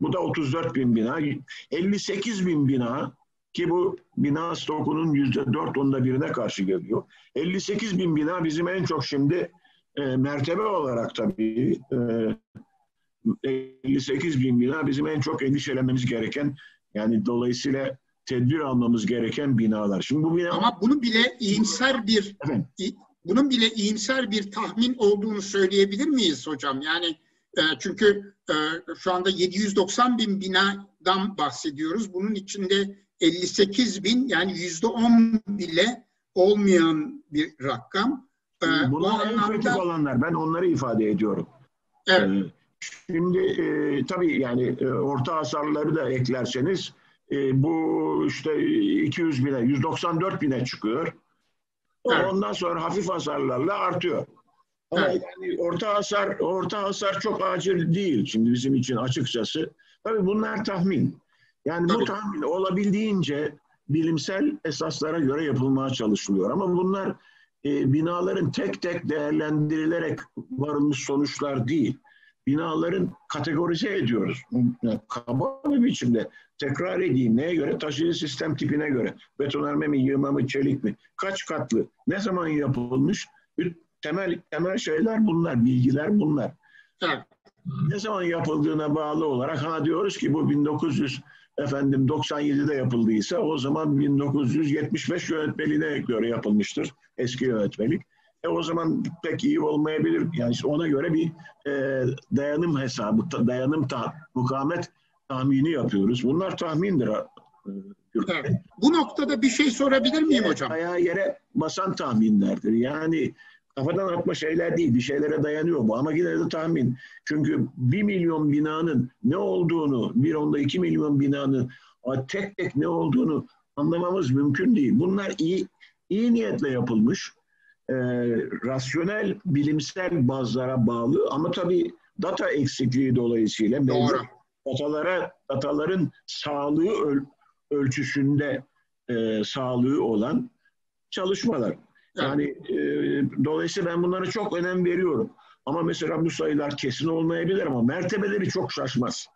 Bu da 34 bin bina. 58 bin bina ki bu bina stokunun yüzde dört onda birine karşı geliyor. 58 bin bina bizim en çok şimdi e, mertebe olarak tabii e, 58 bin bina bizim en çok endişelenmemiz gereken yani dolayısıyla tedbir almamız gereken binalar. Şimdi bu bina Ama bunu bile iyimser bir Efendim? Bunun bile iyimser bir tahmin olduğunu söyleyebilir miyiz hocam? Yani e, çünkü e, şu anda 790 bin binadan bahsediyoruz. Bunun içinde 58 bin yani yüzde 10 bile olmayan bir rakam. E, bu Bunlar en kritik anlamda olanlar. Ben onları ifade ediyorum. evet, Ee, Şimdi e, tabii yani e, orta hasarları da eklerseniz e, bu işte 200 bine, 194 bine çıkıyor. Evet. Ondan sonra hafif hasarlarla artıyor. Ama Evet. yani orta hasar orta hasar çok acil değil şimdi bizim için açıkçası. Tabii bunlar tahmin. Yani bu Tabii. tahmin olabildiğince bilimsel esaslara göre yapılmaya çalışılıyor. Ama bunlar e, binaların tek tek değerlendirilerek varılmış sonuçlar değil. Binaların kategorize ediyoruz. Yani kaba bir biçimde tekrar edeyim. Neye göre? Taşıyıcı sistem tipine göre. Betonarme mi, yığma mı, çelik mi? Kaç katlı? Ne zaman yapılmış? Temel temel şeyler bunlar, bilgiler bunlar. evet, Ne zaman yapıldığına bağlı olarak ha diyoruz ki bu 1900 efendim 97'de yapıldıysa o zaman 1975 yönetmeliğine göre yapılmıştır eski yönetmelik. E o zaman pek iyi olmayabilir. Yani işte ona göre bir e, dayanım hesabı, dayanım ta, mukamet tahmini yapıyoruz. Bunlar tahmindir. e, evet. Bu noktada bir şey sorabilir miyim hocam? Ayağı yere basan tahminlerdir. Yani kafadan atma şeyler değil. Bir şeylere dayanıyor bu ama yine de tahmin. Çünkü bir milyon binanın ne olduğunu, bir onda iki milyon binanın tek tek ne olduğunu anlamamız mümkün değil. Bunlar iyi iyi niyetle yapılmış, e, rasyonel, bilimsel bazlara bağlı ama tabii data eksikliği dolayısıyla mevcut Doğru. Datalara, dataların sağlığı öl- ölçüsünde e, sağlığı olan çalışmalar. Yani e, dolayısıyla ben bunlara çok önem veriyorum. Ama mesela bu sayılar kesin olmayabilir ama mertebeleri çok şaşmaz.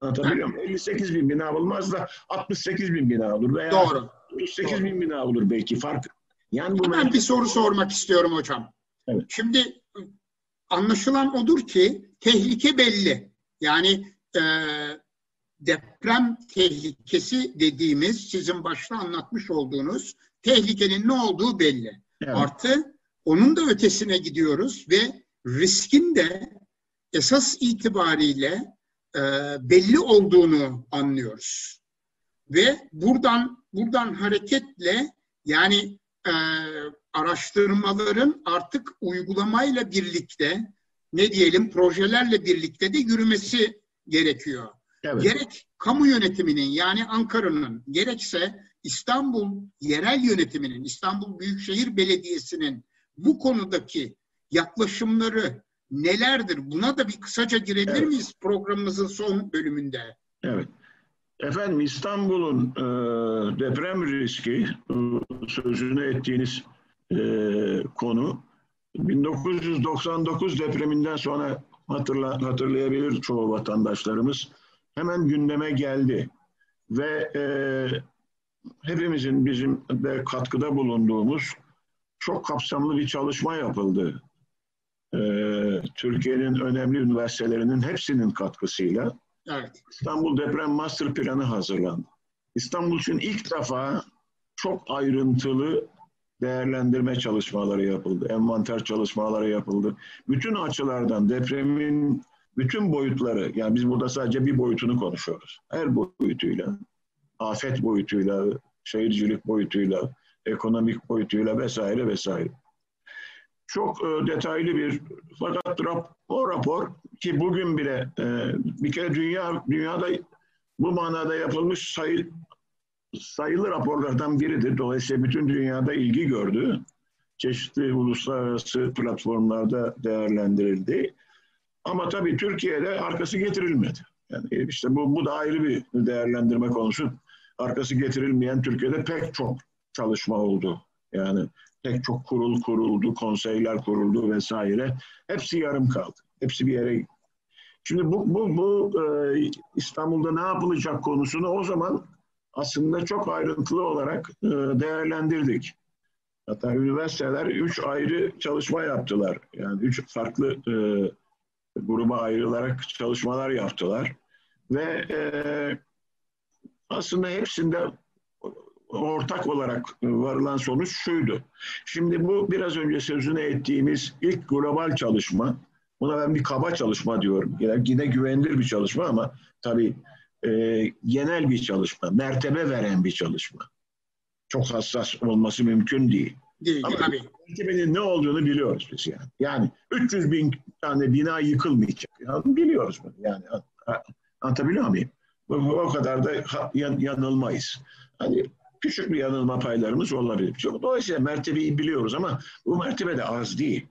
Anlatabiliyor muyum? 58 bin bina olmaz da 68 bin bina olur veya Doğru. 38 bin bina olur belki fark. Yani bu Ben mertebe- bir soru sormak istiyorum hocam. Evet. Şimdi anlaşılan odur ki tehlike belli. Yani e, deprem tehlikesi dediğimiz sizin başta anlatmış olduğunuz tehlikenin ne olduğu belli. Evet. Artı onun da ötesine gidiyoruz ve riskin de esas itibariyle e, belli olduğunu anlıyoruz. Ve buradan buradan hareketle yani e, araştırmaların artık uygulamayla birlikte ne diyelim projelerle birlikte de yürümesi gerekiyor. evet. Gerek kamu yönetiminin yani Ankara'nın gerekse İstanbul yerel yönetiminin, İstanbul Büyükşehir Belediyesi'nin bu konudaki yaklaşımları nelerdir? Buna da bir kısaca girebilir Evet. miyiz programımızın son bölümünde? Evet. Efendim İstanbul'un e, deprem riski e, sözünü ettiğiniz e, konu 1999 depreminden sonra hatırla, hatırlayabilir çoğu vatandaşlarımız hemen gündeme geldi ve e, hepimizin bizim de katkıda bulunduğumuz çok kapsamlı bir çalışma yapıldı. E, Türkiye'nin önemli üniversitelerinin hepsinin katkısıyla Evet. İstanbul Deprem Master Planı hazırlandı. İstanbul için ilk defa çok ayrıntılı değerlendirme çalışmaları yapıldı. Envanter çalışmaları yapıldı. Bütün açılardan depremin bütün boyutları, yani biz burada sadece bir boyutunu konuşuyoruz. Her boyutuyla, afet boyutuyla, şehircilik boyutuyla, ekonomik boyutuyla vesaire vesaire. Çok e, detaylı bir fakat o rapor ki bugün bile e, bir kere dünya dünyada bu manada yapılmış sayı, sayılı raporlardan biridir. Dolayısıyla bütün dünyada ilgi gördü. Çeşitli uluslararası platformlarda değerlendirildi. Ama tabii Türkiye'de arkası getirilmedi. Yani işte bu, bu da ayrı bir değerlendirme konusu. Arkası getirilmeyen Türkiye'de pek çok çalışma oldu. Yani pek çok kurul kuruldu, konseyler kuruldu vesaire. Hepsi yarım kaldı. Hepsi bir yere Şimdi bu, bu, bu e, İstanbul'da ne yapılacak konusunu o zaman aslında çok ayrıntılı olarak e, değerlendirdik. Hatta üniversiteler üç ayrı çalışma yaptılar. Yani üç farklı e, gruba ayrılarak çalışmalar yaptılar. Ve e, aslında hepsinde ortak olarak varılan sonuç şuydu. Şimdi bu biraz önce sözünü ettiğimiz ilk global çalışma, buna ben bir kaba çalışma diyorum. Yine, yine güvenilir bir çalışma ama tabii e, genel bir çalışma, mertebe veren bir çalışma. Çok hassas olması mümkün değil. Değil, Ama tabii. mertebenin ne olduğunu biliyoruz biz yani. Yani 300 bin tane bina yıkılmayacak. Yani biliyoruz bunu. Yani anlatabiliyor muyum? O kadar da yanılmayız. Hani küçük bir yanılma paylarımız olabilir. Dolayısıyla mertebeyi biliyoruz ama bu mertebe de az değil.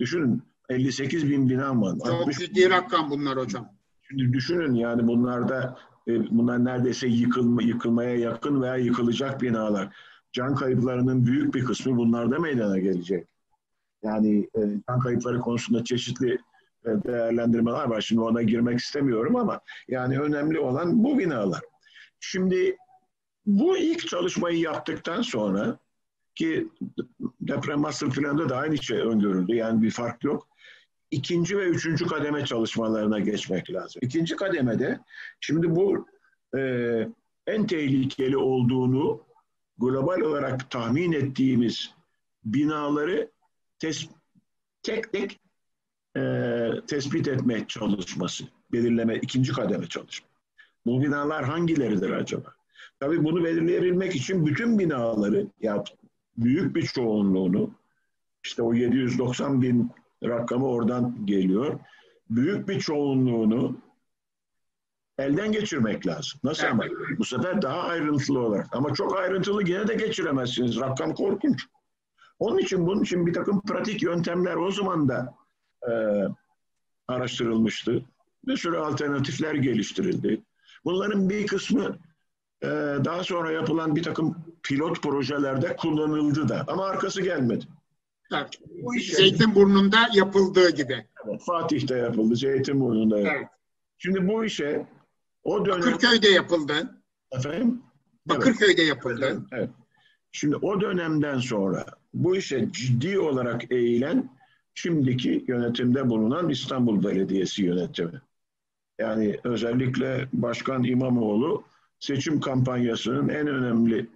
Düşünün 58 bin bina var. Çok ciddi rakam bunlar hocam. Şimdi düşünün yani bunlarda bunlar neredeyse yıkılma, yıkılmaya yakın veya yıkılacak binalar. Can kayıplarının büyük bir kısmı bunlarda meydana gelecek. Yani e, can kayıpları konusunda çeşitli e, değerlendirmeler var. Şimdi ona girmek istemiyorum ama yani önemli olan bu binalar. Şimdi bu ilk çalışmayı yaptıktan sonra ki deprem master planında da aynı şey öngörüldü. Yani bir fark yok. İkinci ve üçüncü kademe çalışmalarına geçmek lazım. İkinci kademede şimdi bu e, en tehlikeli olduğunu global olarak tahmin ettiğimiz binaları tes, tek tek e, tespit etme çalışması, belirleme, ikinci kademe çalışma. Bu binalar hangileridir acaba? Tabii bunu belirleyebilmek için bütün binaları ya büyük bir çoğunluğunu işte o 790 bin rakamı oradan geliyor. Büyük bir çoğunluğunu elden geçirmek lazım. Nasıl ama? Bu sefer daha ayrıntılı olarak. Ama çok ayrıntılı yine de geçiremezsiniz. Rakam korkunç. Onun için bunun için bir takım pratik yöntemler o zaman da e, araştırılmıştı. Bir sürü alternatifler geliştirildi. Bunların bir kısmı e, daha sonra yapılan bir takım pilot projelerde kullanıldı da ama arkası gelmedi. Evet. Bu. Zeytinburnu'nda yapıldığı gibi. Evet, Fatih'te yapıldı, Zeytinburnu'nda yapıldı. Evet. Şimdi bu işe o dönem... Bakırköy'de yapıldı. Efendim? Bakırköy'de yapıldı. Evet, evet. Şimdi o dönemden sonra bu işe ciddi olarak eğilen şimdiki yönetimde bulunan İstanbul Belediyesi yönetimi. Yani özellikle Başkan İmamoğlu seçim kampanyasının en önemli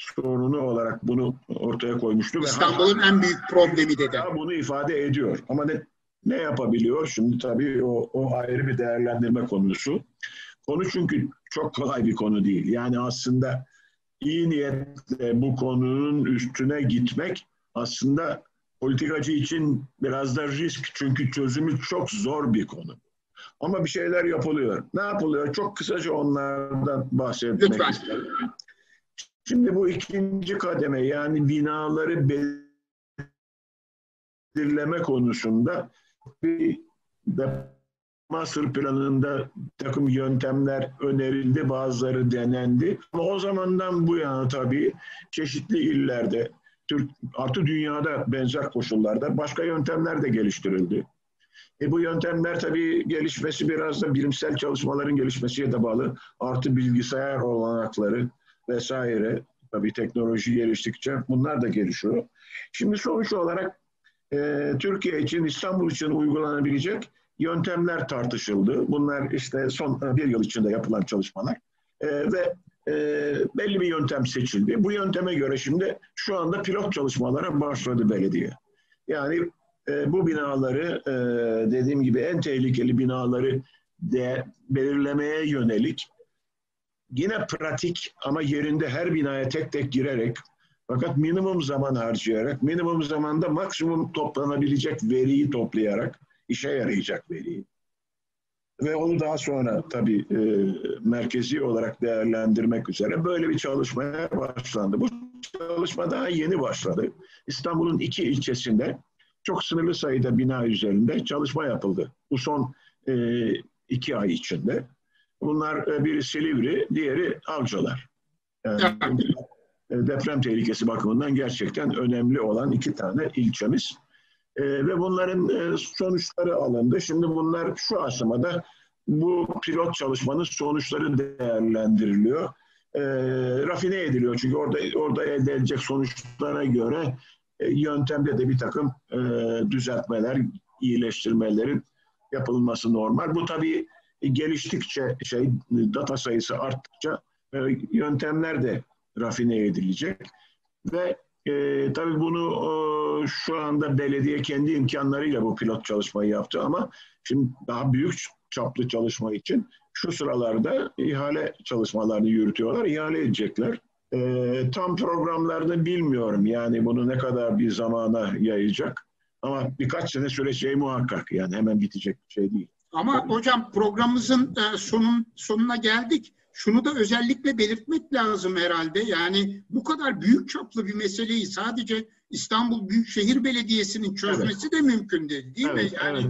sorunu olarak bunu ortaya koymuştu. İstanbul'un en büyük problemi dedi. Bunu ifade ediyor. Ama ne, ne yapabiliyor? Şimdi tabii o, o ayrı bir değerlendirme konusu. Konu çünkü çok kolay bir konu değil. Yani aslında iyi niyetle bu konunun üstüne gitmek aslında politikacı için biraz da risk. Çünkü çözümü çok zor bir konu. Ama bir şeyler yapılıyor. Ne yapılıyor? Çok kısaca onlardan bahsetmek Lütfen. isterim. Şimdi bu ikinci kademe yani binaları belirleme konusunda bir master planında takım yöntemler önerildi, bazıları denendi. Ama o zamandan bu yana tabii çeşitli illerde, Türk, artı dünyada benzer koşullarda başka yöntemler de geliştirildi. E bu yöntemler tabii gelişmesi biraz da bilimsel çalışmaların gelişmesiye de bağlı. Artı bilgisayar olanakları vesaire. Tabii teknoloji geliştikçe bunlar da gelişiyor. Şimdi sonuç olarak e, Türkiye için, İstanbul için uygulanabilecek yöntemler tartışıldı. Bunlar işte son bir yıl içinde yapılan çalışmalar. E, ve e, belli bir yöntem seçildi. Bu yönteme göre şimdi şu anda pilot çalışmalara başladı belediye. Yani e, bu binaları e, dediğim gibi en tehlikeli binaları de belirlemeye yönelik yine pratik ama yerinde her binaya tek tek girerek fakat minimum zaman harcayarak, minimum zamanda maksimum toplanabilecek veriyi toplayarak, işe yarayacak veriyi. Ve onu daha sonra tabii e, merkezi olarak değerlendirmek üzere böyle bir çalışmaya başlandı. Bu çalışma daha yeni başladı. İstanbul'un iki ilçesinde çok sınırlı sayıda bina üzerinde çalışma yapıldı. Bu son e, iki ay içinde. Bunlar e, biri Silivri, diğeri Avcılar. Yani deprem tehlikesi bakımından gerçekten önemli olan iki tane ilçemiz. Ve bunların sonuçları alındı. Şimdi bunlar şu aşamada bu pilot çalışmanın sonuçları değerlendiriliyor. Rafine ediliyor çünkü orada orada elde edilecek sonuçlara göre yöntemde de bir takım düzeltmeler, iyileştirmelerin yapılması normal. Bu tabii geliştikçe şey data sayısı arttıkça e, yöntemler de rafine edilecek ve e, tabii bunu e, şu anda belediye kendi imkanlarıyla bu pilot çalışmayı yaptı ama şimdi daha büyük çaplı çalışma için şu sıralarda ihale çalışmalarını yürütüyorlar, ihale edecekler. E, tam programlarını bilmiyorum yani bunu ne kadar bir zamana yayacak ama birkaç sene süreceği muhakkak yani hemen bitecek bir şey değil. Ama hocam programımızın e, sonun sonuna geldik. Şunu da özellikle belirtmek lazım herhalde. Yani bu kadar büyük çaplı bir meseleyi sadece İstanbul Büyükşehir Belediyesi'nin çözmesi evet. de mümkün değil, değil evet, mi? Yani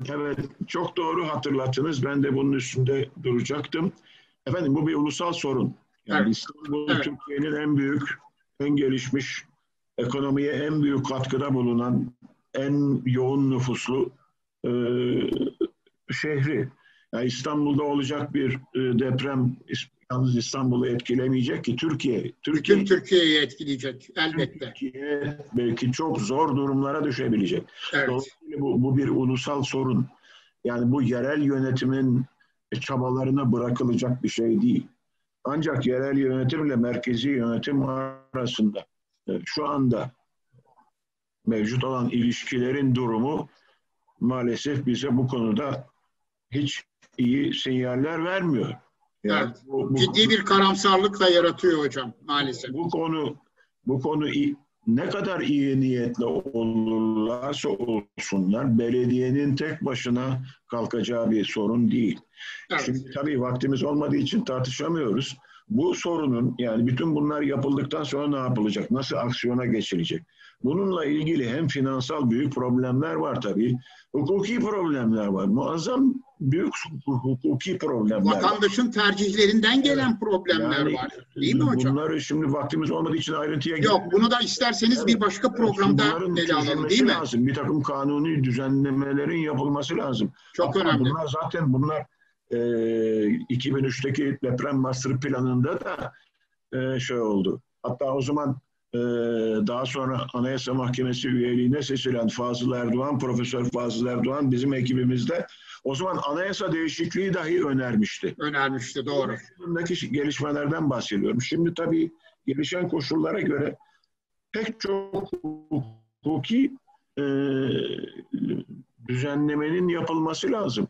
evet. evet, çok doğru hatırlattınız. Ben de bunun üstünde duracaktım. Efendim bu bir ulusal sorun. Yani evet. İstanbul evet. Türkiye'nin en büyük, en gelişmiş, ekonomiye en büyük katkıda bulunan, en yoğun nüfuslu e, şehri. Yani İstanbul'da olacak bir e, deprem yalnız İstanbul'u etkilemeyecek ki Türkiye. Türkiye Bütün Türkiye'yi etkileyecek elbette. Türkiye belki çok zor durumlara düşebilecek. Evet. Dolayısıyla bu, bu bir ulusal sorun. Yani bu yerel yönetimin çabalarına bırakılacak bir şey değil. Ancak yerel yönetimle merkezi yönetim arasında e, şu anda mevcut olan ilişkilerin durumu maalesef bize bu konuda hiç iyi sinyaller vermiyor. Yani evet. bu, bu, Ciddi bir karamsarlık da yaratıyor hocam maalesef. Bu konu bu konu ne kadar iyi niyetli olurlarsa olsunlar belediyenin tek başına kalkacağı bir sorun değil. Evet. Şimdi tabii vaktimiz olmadığı için tartışamıyoruz. Bu sorunun yani bütün bunlar yapıldıktan sonra ne yapılacak? Nasıl aksiyona geçilecek? Bununla ilgili hem finansal büyük problemler var tabii, hukuki problemler var. Muazzam büyük hukuki problemler Vatandaşın tercihlerinden gelen evet. problemler yani, var. Değil mi hocam? Bunları şimdi vaktimiz olmadığı için ayrıntıya Yok bunu da isterseniz evet. bir başka programda ele alalım değil mi? Lazım. Bir takım kanuni düzenlemelerin yapılması lazım. Çok Hatta önemli. Bunlar zaten bunlar e, 2003'teki deprem master planında da e, şey oldu. Hatta o zaman e, daha sonra Anayasa Mahkemesi üyeliğine seçilen Fazıl Erdoğan, Profesör Fazıl Erdoğan bizim ekibimizde o zaman anayasa değişikliği dahi önermişti. Önermişti, doğru. Bundaki gelişmelerden bahsediyorum. Şimdi tabii gelişen koşullara göre pek çok hukuki e, düzenlemenin yapılması lazım.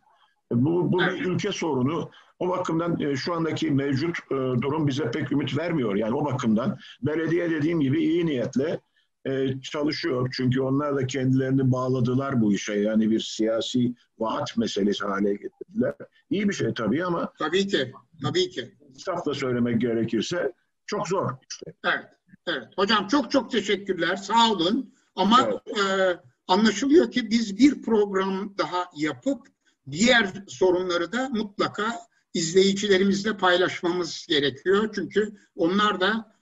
Bu, bu bir ülke sorunu. O bakımdan e, şu andaki mevcut e, durum bize pek ümit vermiyor. Yani o bakımdan belediye dediğim gibi iyi niyetle e, çalışıyor. Çünkü onlar da kendilerini bağladılar bu işe. Yani bir siyasi vaat meselesi hale getirdiler. İyi bir şey tabii ama... Tabii ki, tabii ki. Safla söylemek gerekirse çok zor işte. Evet, evet. Hocam çok çok teşekkürler. Sağ olun. Ama evet. e, anlaşılıyor ki biz bir program daha yapıp diğer sorunları da mutlaka izleyicilerimizle paylaşmamız gerekiyor. Çünkü onlar da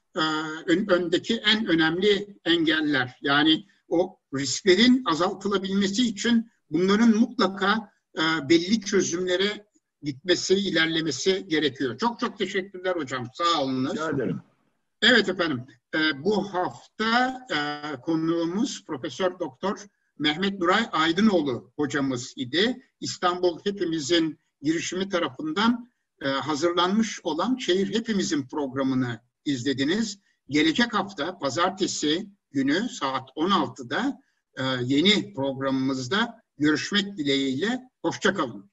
öndeki en önemli engeller. Yani o risklerin azaltılabilmesi için bunların mutlaka e, belli çözümlere gitmesi, ilerlemesi gerekiyor. Çok çok teşekkürler hocam. Sağ olunuz. Rica ederim. Evet efendim. E, bu hafta e, konuğumuz Profesör Doktor Mehmet Nuray Aydınoğlu hocamız idi. İstanbul Hepimizin girişimi tarafından e, hazırlanmış olan Şehir Hepimizin programını izlediniz. Gelecek hafta pazartesi günü saat 16'da e, yeni programımızda görüşmek dileğiyle. Hoşçakalın.